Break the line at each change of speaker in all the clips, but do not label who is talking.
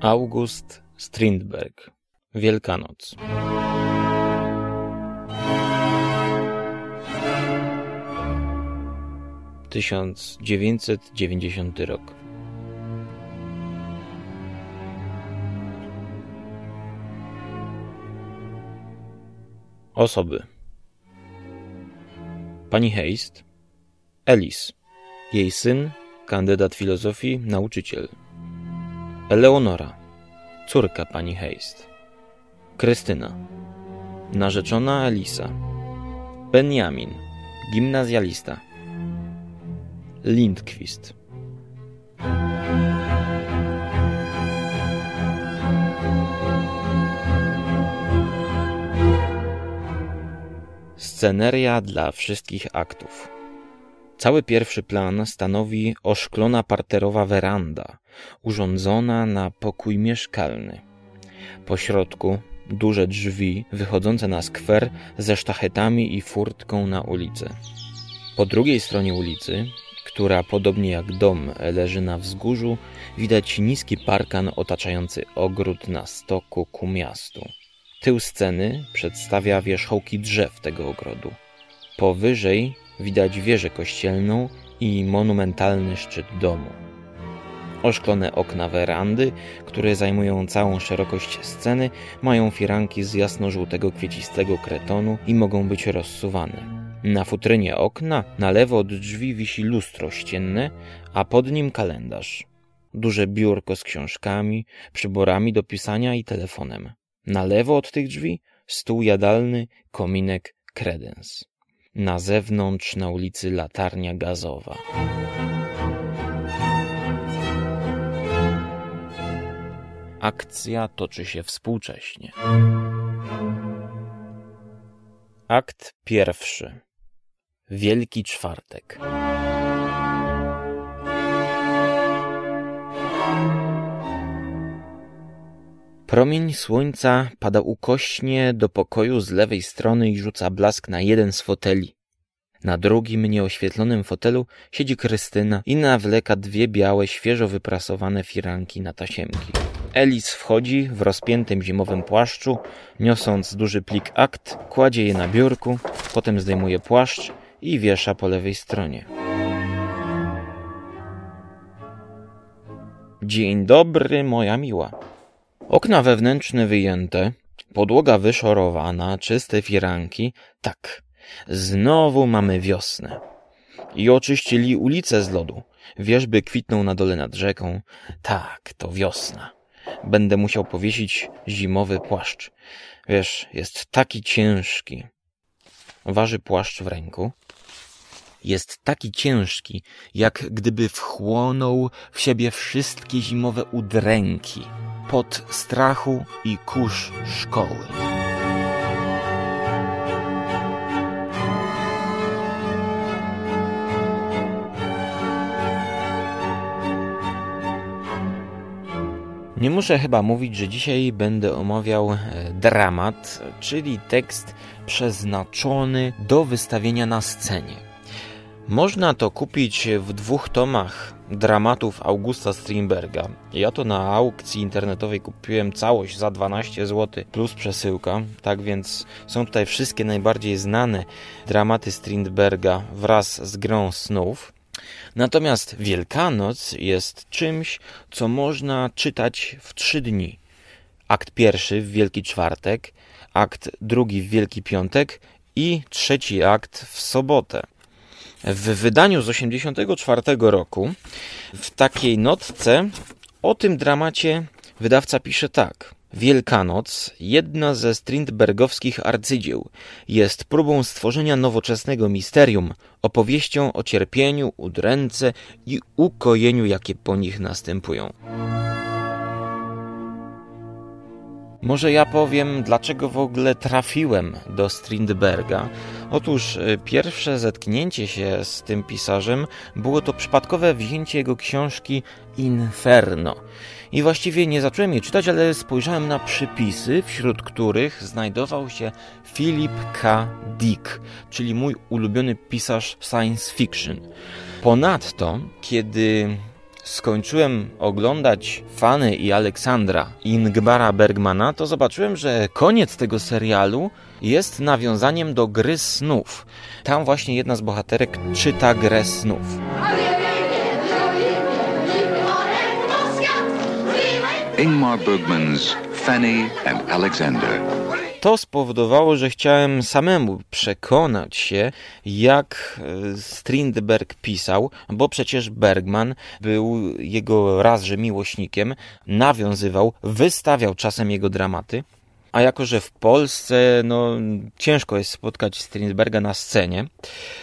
August Strindberg. Wielkanoc. Tysiąc dziewięćset dziewięćdziesiąty rok. Osoby. Pani Heist Elis Jej syn, kandydat filozofii, nauczyciel Eleonora, córka pani Heist. Krystyna, narzeczona Elisa. Benjamin, gimnazjalista. Lindquist. Sceneria dla wszystkich aktów. Cały pierwszy plan stanowi oszklona parterowa weranda, urządzona na pokój mieszkalny. Po środku duże drzwi wychodzące na skwer ze sztachetami i furtką na ulicę. Po drugiej stronie ulicy, która podobnie jak dom leży na wzgórzu, widać niski parkan otaczający ogród na stoku ku miastu. Tył sceny przedstawia wierzchołki drzew tego ogrodu. Powyżej widać wieżę kościelną i monumentalny szczyt domu. Oszklone okna werandy, które zajmują całą szerokość sceny, mają firanki z jasno-żółtego kwiecistego kretonu i mogą być rozsuwane. Na futrynie okna na lewo od drzwi wisi lustro ścienne, a pod nim kalendarz. Duże biurko z książkami, przyborami do pisania i telefonem. Na lewo od tych drzwi stół jadalny, kominek, kredens. Na zewnątrz na ulicy latarnia gazowa. Akcja toczy się współcześnie. Akt pierwszy. Wielki Czwartek. Promień słońca pada ukośnie do pokoju z lewej strony i rzuca blask na jeden z foteli. Na drugim, nieoświetlonym fotelu siedzi Krystyna i nawleka dwie białe, świeżo wyprasowane firanki na tasiemki. Elis wchodzi w rozpiętym zimowym płaszczu, niosąc duży plik akt, kładzie je na biurku, potem zdejmuje płaszcz i wiesza po lewej stronie. Dzień dobry, moja miła. Okna wewnętrzne wyjęte, podłoga wyszorowana, czyste firanki. Tak, znowu mamy wiosnę. I oczyścili ulice z lodu. Wierzby kwitną na dole nad rzeką. Tak, to wiosna. Będę musiał powiesić zimowy płaszcz. Wiesz, jest taki ciężki. Waży płaszcz w ręku. Jest taki ciężki, jak gdyby wchłonął w siebie wszystkie zimowe udręki pod strachu i kurz szkoły. Nie muszę chyba mówić, że dzisiaj będę omawiał e, dramat, czyli tekst przeznaczony do wystawienia na scenie. Można to kupić w dwóch tomach dramatów Augusta Strindberga. Ja to na aukcji internetowej kupiłem całość za 12 zł plus przesyłka, tak więc są tutaj wszystkie najbardziej znane dramaty Strindberga wraz z grą snów. Natomiast Wielkanoc jest czymś, co można czytać w trzy dni. Akt pierwszy w Wielki Czwartek, akt drugi w Wielki Piątek i trzeci akt w sobotę. W wydaniu z 1984 roku, w takiej notce o tym dramacie wydawca pisze tak. Wielkanoc, jedna ze Strindbergowskich arcydzieł, jest próbą stworzenia nowoczesnego misterium, opowieścią o cierpieniu, udręce i ukojeniu, jakie po nich następują. Może ja powiem, dlaczego w ogóle trafiłem do Strindberga. Otóż y, pierwsze zetknięcie się z tym pisarzem było to przypadkowe wzięcie jego książki Inferno. I właściwie nie zacząłem jej czytać, ale spojrzałem na przypisy, wśród których znajdował się Philip K. Dick, czyli mój ulubiony pisarz science fiction. Ponadto, kiedy skończyłem oglądać Fany i Aleksandra Ingbara Bergmana, to zobaczyłem, że koniec tego serialu jest nawiązaniem do gry snów. Tam właśnie jedna z bohaterek czyta grę snów. Ingmar Bergman's Fanny and Alexander. To spowodowało, że chciałem samemu przekonać się, jak e, Strindberg pisał, bo przecież Bergman był jego razże miłośnikiem, nawiązywał, wystawiał czasem jego dramaty. A jako, że w Polsce no, ciężko jest spotkać Strindberga na scenie,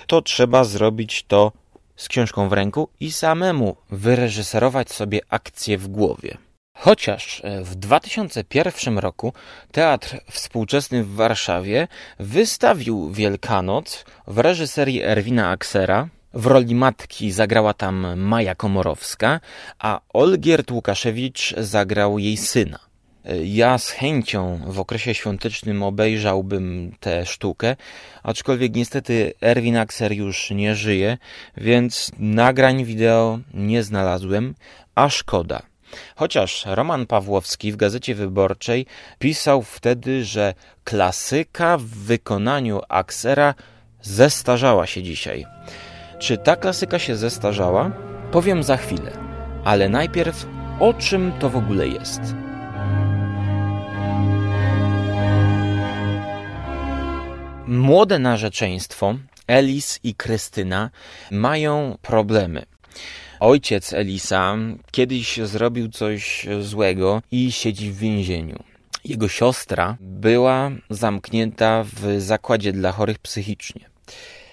to trzeba zrobić to z książką w ręku i samemu wyreżyserować sobie akcję w głowie. Chociaż e, w 2001 roku Teatr Współczesny w Warszawie wystawił Wielkanoc w reżyserii Erwina Aksera. W roli matki zagrała tam Maja Komorowska, a Olgierd Łukaszewicz zagrał jej syna. E, ja z chęcią w okresie świątecznym obejrzałbym tę sztukę, aczkolwiek niestety Erwin Akser już nie żyje, więc nagrań wideo nie znalazłem, a szkoda. Chociaż Roman Pawłowski w Gazecie Wyborczej pisał wtedy, że klasyka w wykonaniu Aksera zestarzała się dzisiaj. Czy ta klasyka się zestarzała? Powiem za chwilę, ale najpierw o czym to w ogóle jest. Młode narzeczeństwo, Elis i Krystyna, mają problemy. Ojciec Elisa kiedyś zrobił coś złego i siedzi w więzieniu. Jego siostra była zamknięta w zakładzie dla chorych psychicznie.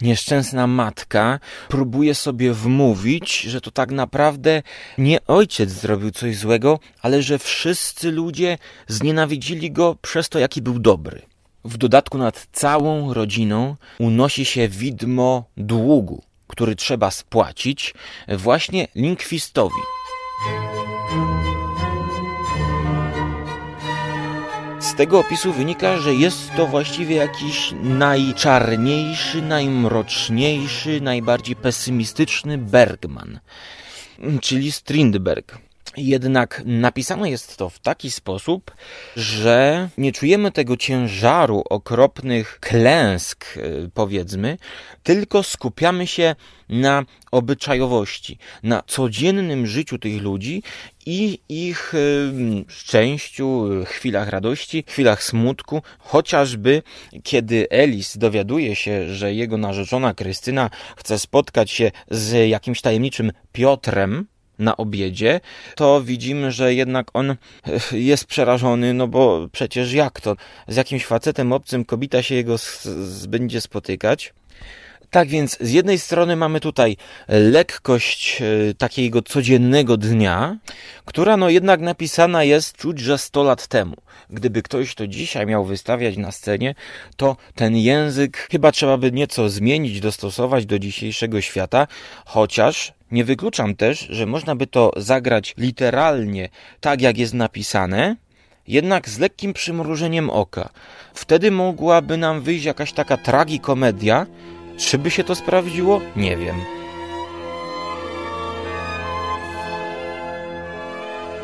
Nieszczęsna matka próbuje sobie wmówić, że to tak naprawdę nie ojciec zrobił coś złego, ale że wszyscy ludzie znienawidzili go przez to, jaki był dobry. W dodatku nad całą rodziną unosi się widmo długu który trzeba spłacić właśnie Linkwistowi. Z tego opisu wynika, że jest to właściwie jakiś najczarniejszy, najmroczniejszy, najbardziej pesymistyczny Bergman, czyli Strindberg. Jednak napisane jest to w taki sposób, że nie czujemy tego ciężaru okropnych klęsk, e, powiedzmy, tylko skupiamy się na obyczajowości, na codziennym życiu tych ludzi i ich e, szczęściu, chwilach radości, chwilach smutku, chociażby kiedy Elis dowiaduje się, że jego narzeczona Krystyna chce spotkać się z jakimś tajemniczym Piotrem, na obiedzie, to widzimy, że jednak on eh, jest przerażony, no bo przecież jak to? Z jakimś facetem obcym kobita się jego będzie spotykać. Tak więc z jednej strony mamy tutaj lekkość e, takiego codziennego dnia, która no jednak napisana jest czuć, że 100 lat temu. Gdyby ktoś to dzisiaj miał wystawiać na scenie, to ten język chyba trzeba by nieco zmienić, dostosować do dzisiejszego świata, chociaż nie wykluczam też, że można by to zagrać literalnie tak, jak jest napisane, jednak z lekkim przymrużeniem oka. Wtedy mogłaby nam wyjść jakaś taka tragikomedia, czy by się to sprawdziło? Nie wiem.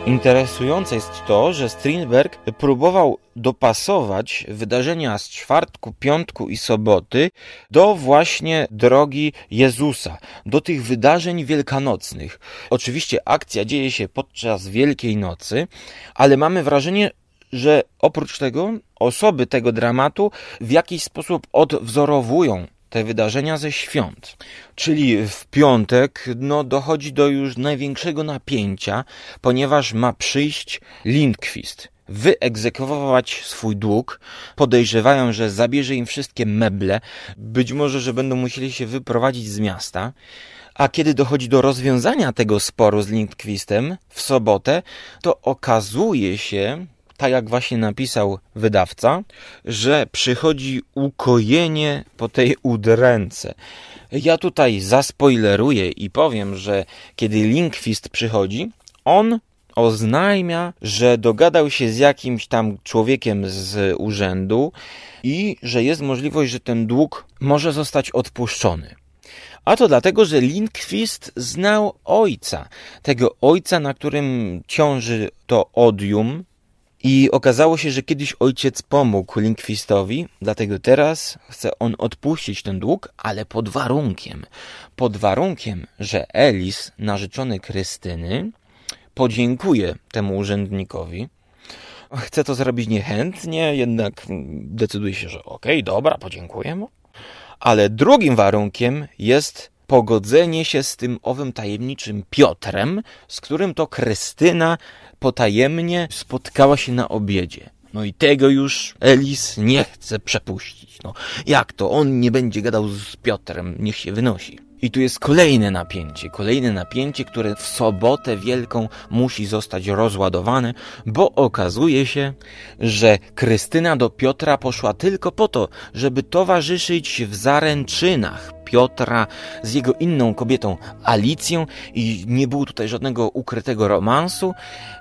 Interesujące jest to, że Strindberg próbował dopasować wydarzenia z czwartku, piątku i soboty do właśnie drogi Jezusa, do tych wydarzeń wielkanocnych. Oczywiście akcja dzieje się podczas Wielkiej Nocy, ale mamy wrażenie, że oprócz tego osoby tego dramatu w jakiś sposób odwzorowują te wydarzenia ze świąt. Czyli w piątek no, dochodzi do już największego napięcia, ponieważ ma przyjść Lindquist, wyegzekwować swój dług. Podejrzewają, że zabierze im wszystkie meble, być może, że będą musieli się wyprowadzić z miasta. A kiedy dochodzi do rozwiązania tego sporu z Lindquistem w sobotę, to okazuje się, tak jak właśnie napisał wydawca, że przychodzi ukojenie po tej udręce. Ja tutaj zaspoileruję i powiem, że kiedy Linkfist przychodzi, on oznajmia, że dogadał się z jakimś tam człowiekiem z urzędu i że jest możliwość, że ten dług może zostać odpuszczony. A to dlatego, że Lindqvist znał ojca, tego ojca, na którym ciąży to odium, i okazało się, że kiedyś ojciec pomógł Linkwistowi, dlatego teraz chce on odpuścić ten dług, ale pod warunkiem. Pod warunkiem, że Elis, narzeczony Krystyny, podziękuje temu urzędnikowi. Chce to zrobić niechętnie, jednak decyduje się, że okej, okay, dobra, podziękuję mu. Ale drugim warunkiem jest pogodzenie się z tym owym tajemniczym Piotrem, z którym to Krystyna potajemnie spotkała się na obiedzie. No i tego już Elis nie chce przepuścić. No, jak to? On nie będzie gadał z Piotrem, niech się wynosi. I tu jest kolejne napięcie, kolejne napięcie, które w sobotę wielką musi zostać rozładowane, bo okazuje się, że Krystyna do Piotra poszła tylko po to, żeby towarzyszyć w zaręczynach Piotra z jego inną kobietą Alicją i nie było tutaj żadnego ukrytego romansu.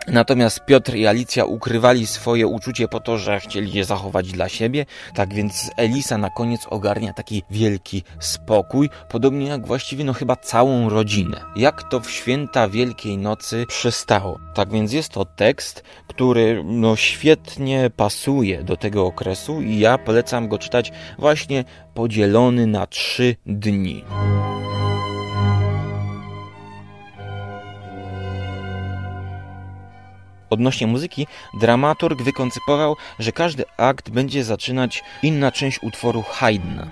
Natomiast Piotr i Alicja ukrywali swoje uczucie po to, że chcieli je zachować dla siebie. Tak więc Elisa na koniec ogarnia taki wielki spokój, podobnie jak właściwie no chyba całą rodzinę. Jak to w święta Wielkiej Nocy przystało. Tak więc jest to tekst, który no świetnie pasuje do tego okresu i ja polecam go czytać właśnie podzielony na trzy dni. Odnośnie muzyki, dramaturg wykoncypował, że każdy akt będzie zaczynać inna część utworu Haydna.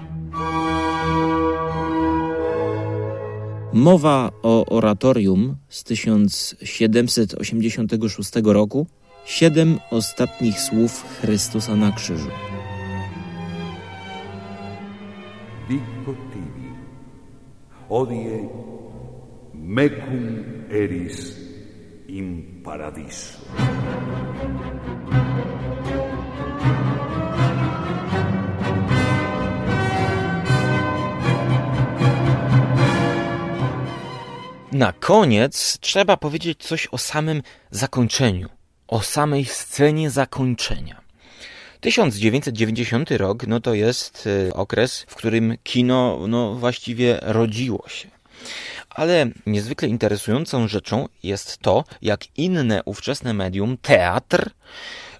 Mowa o oratorium z 1786 roku Siedem ostatnich słów Chrystusa na krzyżu.
Odie mecum eris in paradiso.
Na koniec trzeba powiedzieć coś o samym zakończeniu, o samej scenie zakończenia. 1990 rok, no to jest y, okres, w którym kino, no właściwie rodziło się. Ale niezwykle interesującą rzeczą jest to, jak inne ówczesne medium, teatr,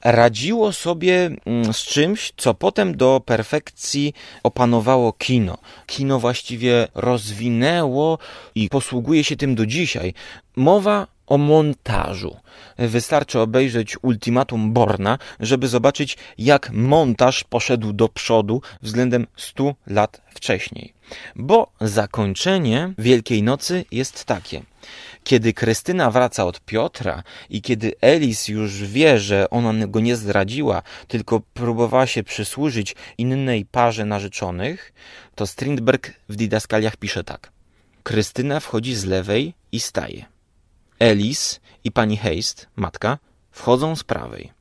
radziło sobie mm, z czymś, co potem do perfekcji opanowało kino. Kino właściwie rozwinęło i posługuje się tym do dzisiaj. Mowa o montażu. Wystarczy obejrzeć ultimatum Borna, żeby zobaczyć, jak montaż poszedł do przodu względem 100 lat wcześniej. Bo zakończenie Wielkiej Nocy jest takie. Kiedy Krystyna wraca od Piotra i kiedy Elis już wie, że ona go nie zdradziła, tylko próbowała się przysłużyć innej parze narzeczonych, to Strindberg w Didaskaliach pisze tak. Krystyna wchodzi z lewej i staje. Elis i pani Heist, matka, wchodzą z prawej.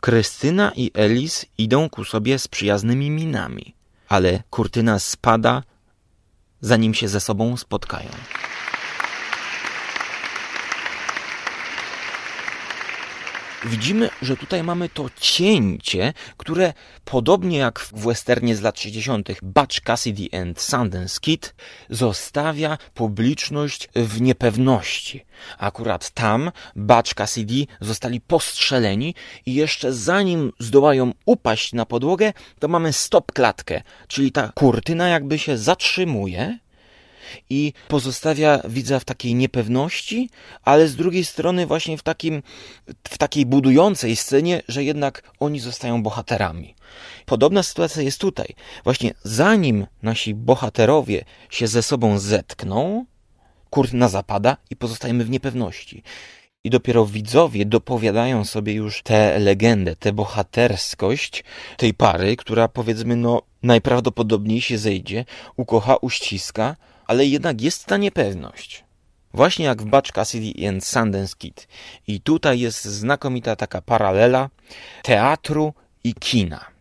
Krystyna i Elis idą ku sobie z przyjaznymi minami, ale kurtyna spada, zanim się ze sobą spotkają. Widzimy, że tutaj mamy to cięcie, które podobnie jak w westernie z lat 60. Butch Cassidy and Sundance Kid zostawia publiczność w niepewności. Akurat tam Butch Cassidy zostali postrzeleni i jeszcze zanim zdołają upaść na podłogę, to mamy stop klatkę, czyli ta kurtyna jakby się zatrzymuje i pozostawia widza w takiej niepewności, ale z drugiej strony właśnie w, takim, w takiej budującej scenie, że jednak oni zostają bohaterami. Podobna sytuacja jest tutaj. Właśnie zanim nasi bohaterowie się ze sobą zetkną, kurtyna zapada i pozostajemy w niepewności. I dopiero widzowie dopowiadają sobie już tę legendę, tę bohaterskość tej pary, która powiedzmy, no, najprawdopodobniej się zejdzie, ukocha, uściska, ale jednak jest ta niepewność. Właśnie jak w Butch Cassidy and Sundance Kid. I tutaj jest znakomita taka paralela teatru i kina.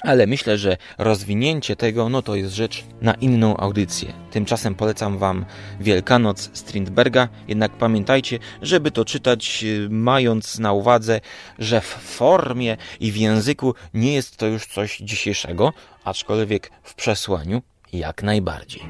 Ale myślę, że rozwinięcie tego, no to jest rzecz na inną audycję. Tymczasem polecam Wam Wielkanoc Strindberga, jednak pamiętajcie, żeby to czytać y, mając na uwadze, że w formie i w języku nie jest to już coś dzisiejszego, aczkolwiek w przesłaniu Jak najbardziej.